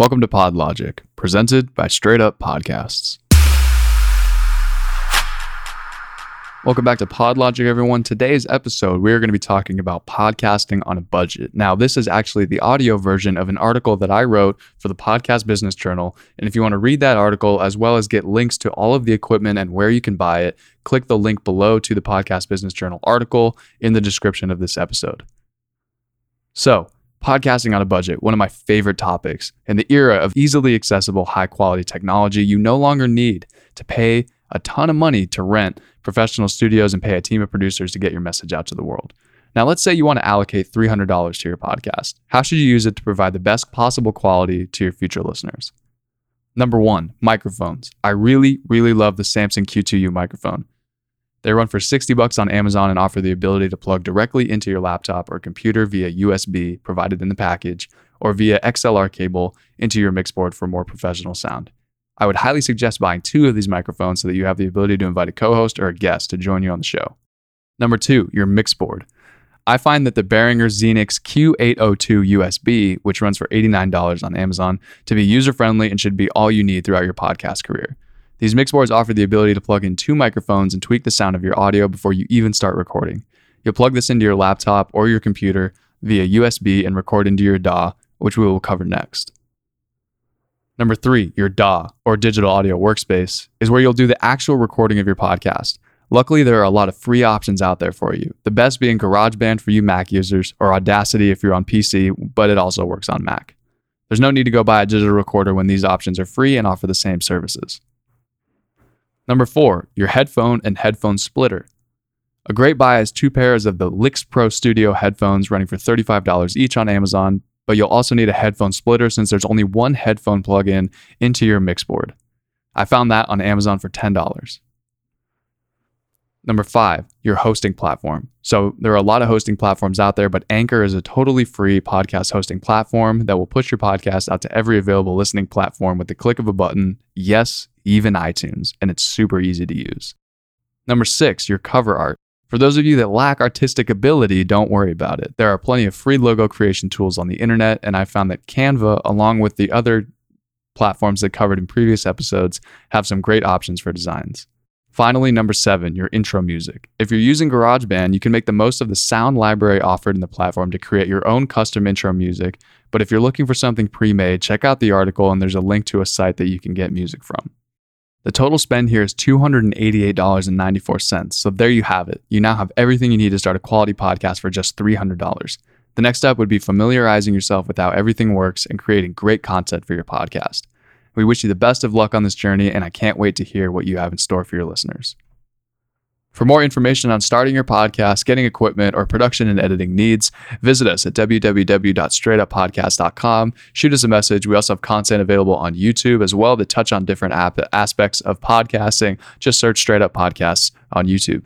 Welcome to PodLogic, presented by Straight Up Podcasts. Welcome back to PodLogic, everyone. Today's episode, we are going to be talking about podcasting on a budget. Now, this is actually the audio version of an article that I wrote for the Podcast Business Journal. And if you want to read that article, as well as get links to all of the equipment and where you can buy it, click the link below to the Podcast Business Journal article in the description of this episode. So, Podcasting on a budget, one of my favorite topics. In the era of easily accessible, high quality technology, you no longer need to pay a ton of money to rent professional studios and pay a team of producers to get your message out to the world. Now, let's say you want to allocate $300 to your podcast. How should you use it to provide the best possible quality to your future listeners? Number one, microphones. I really, really love the Samson Q2U microphone. They run for 60 bucks on Amazon and offer the ability to plug directly into your laptop or computer via USB provided in the package or via XLR cable into your mix board for more professional sound. I would highly suggest buying two of these microphones so that you have the ability to invite a co host or a guest to join you on the show. Number two, your mix board. I find that the Behringer Xenyx Q802 USB, which runs for $89 on Amazon, to be user friendly and should be all you need throughout your podcast career. These mix boards offer the ability to plug in two microphones and tweak the sound of your audio before you even start recording. You'll plug this into your laptop or your computer via USB and record into your DAW, which we will cover next. Number three, your DAW or digital audio workspace is where you'll do the actual recording of your podcast. Luckily, there are a lot of free options out there for you. The best being GarageBand for you Mac users or Audacity if you're on PC, but it also works on Mac. There's no need to go buy a digital recorder when these options are free and offer the same services. Number four, your headphone and headphone splitter. A great buy is two pairs of the LyxPro Studio headphones running for $35 each on Amazon, but you'll also need a headphone splitter since there's only one headphone plug-in into your mix board. I found that on Amazon for $10. Number five, your hosting platform. So there are a lot of hosting platforms out there, but Anchor is a totally free podcast hosting platform that will push your podcast out to every available listening platform with the click of a button. Yes, even iTunes, and it's super easy to use. Number six, your cover art. For those of you that lack artistic ability, don't worry about it. There are plenty of free logo creation tools on the internet, and I found that Canva, along with the other platforms that covered in previous episodes, have some great options for designs. Finally, number seven, your intro music. If you're using GarageBand, you can make the most of the sound library offered in the platform to create your own custom intro music. But if you're looking for something pre made, check out the article and there's a link to a site that you can get music from. The total spend here is $288.94. So there you have it. You now have everything you need to start a quality podcast for just $300. The next step would be familiarizing yourself with how everything works and creating great content for your podcast. We wish you the best of luck on this journey, and I can't wait to hear what you have in store for your listeners. For more information on starting your podcast, getting equipment, or production and editing needs, visit us at www.straightuppodcast.com. Shoot us a message. We also have content available on YouTube as well to touch on different aspects of podcasting. Just search Straight Up Podcasts on YouTube.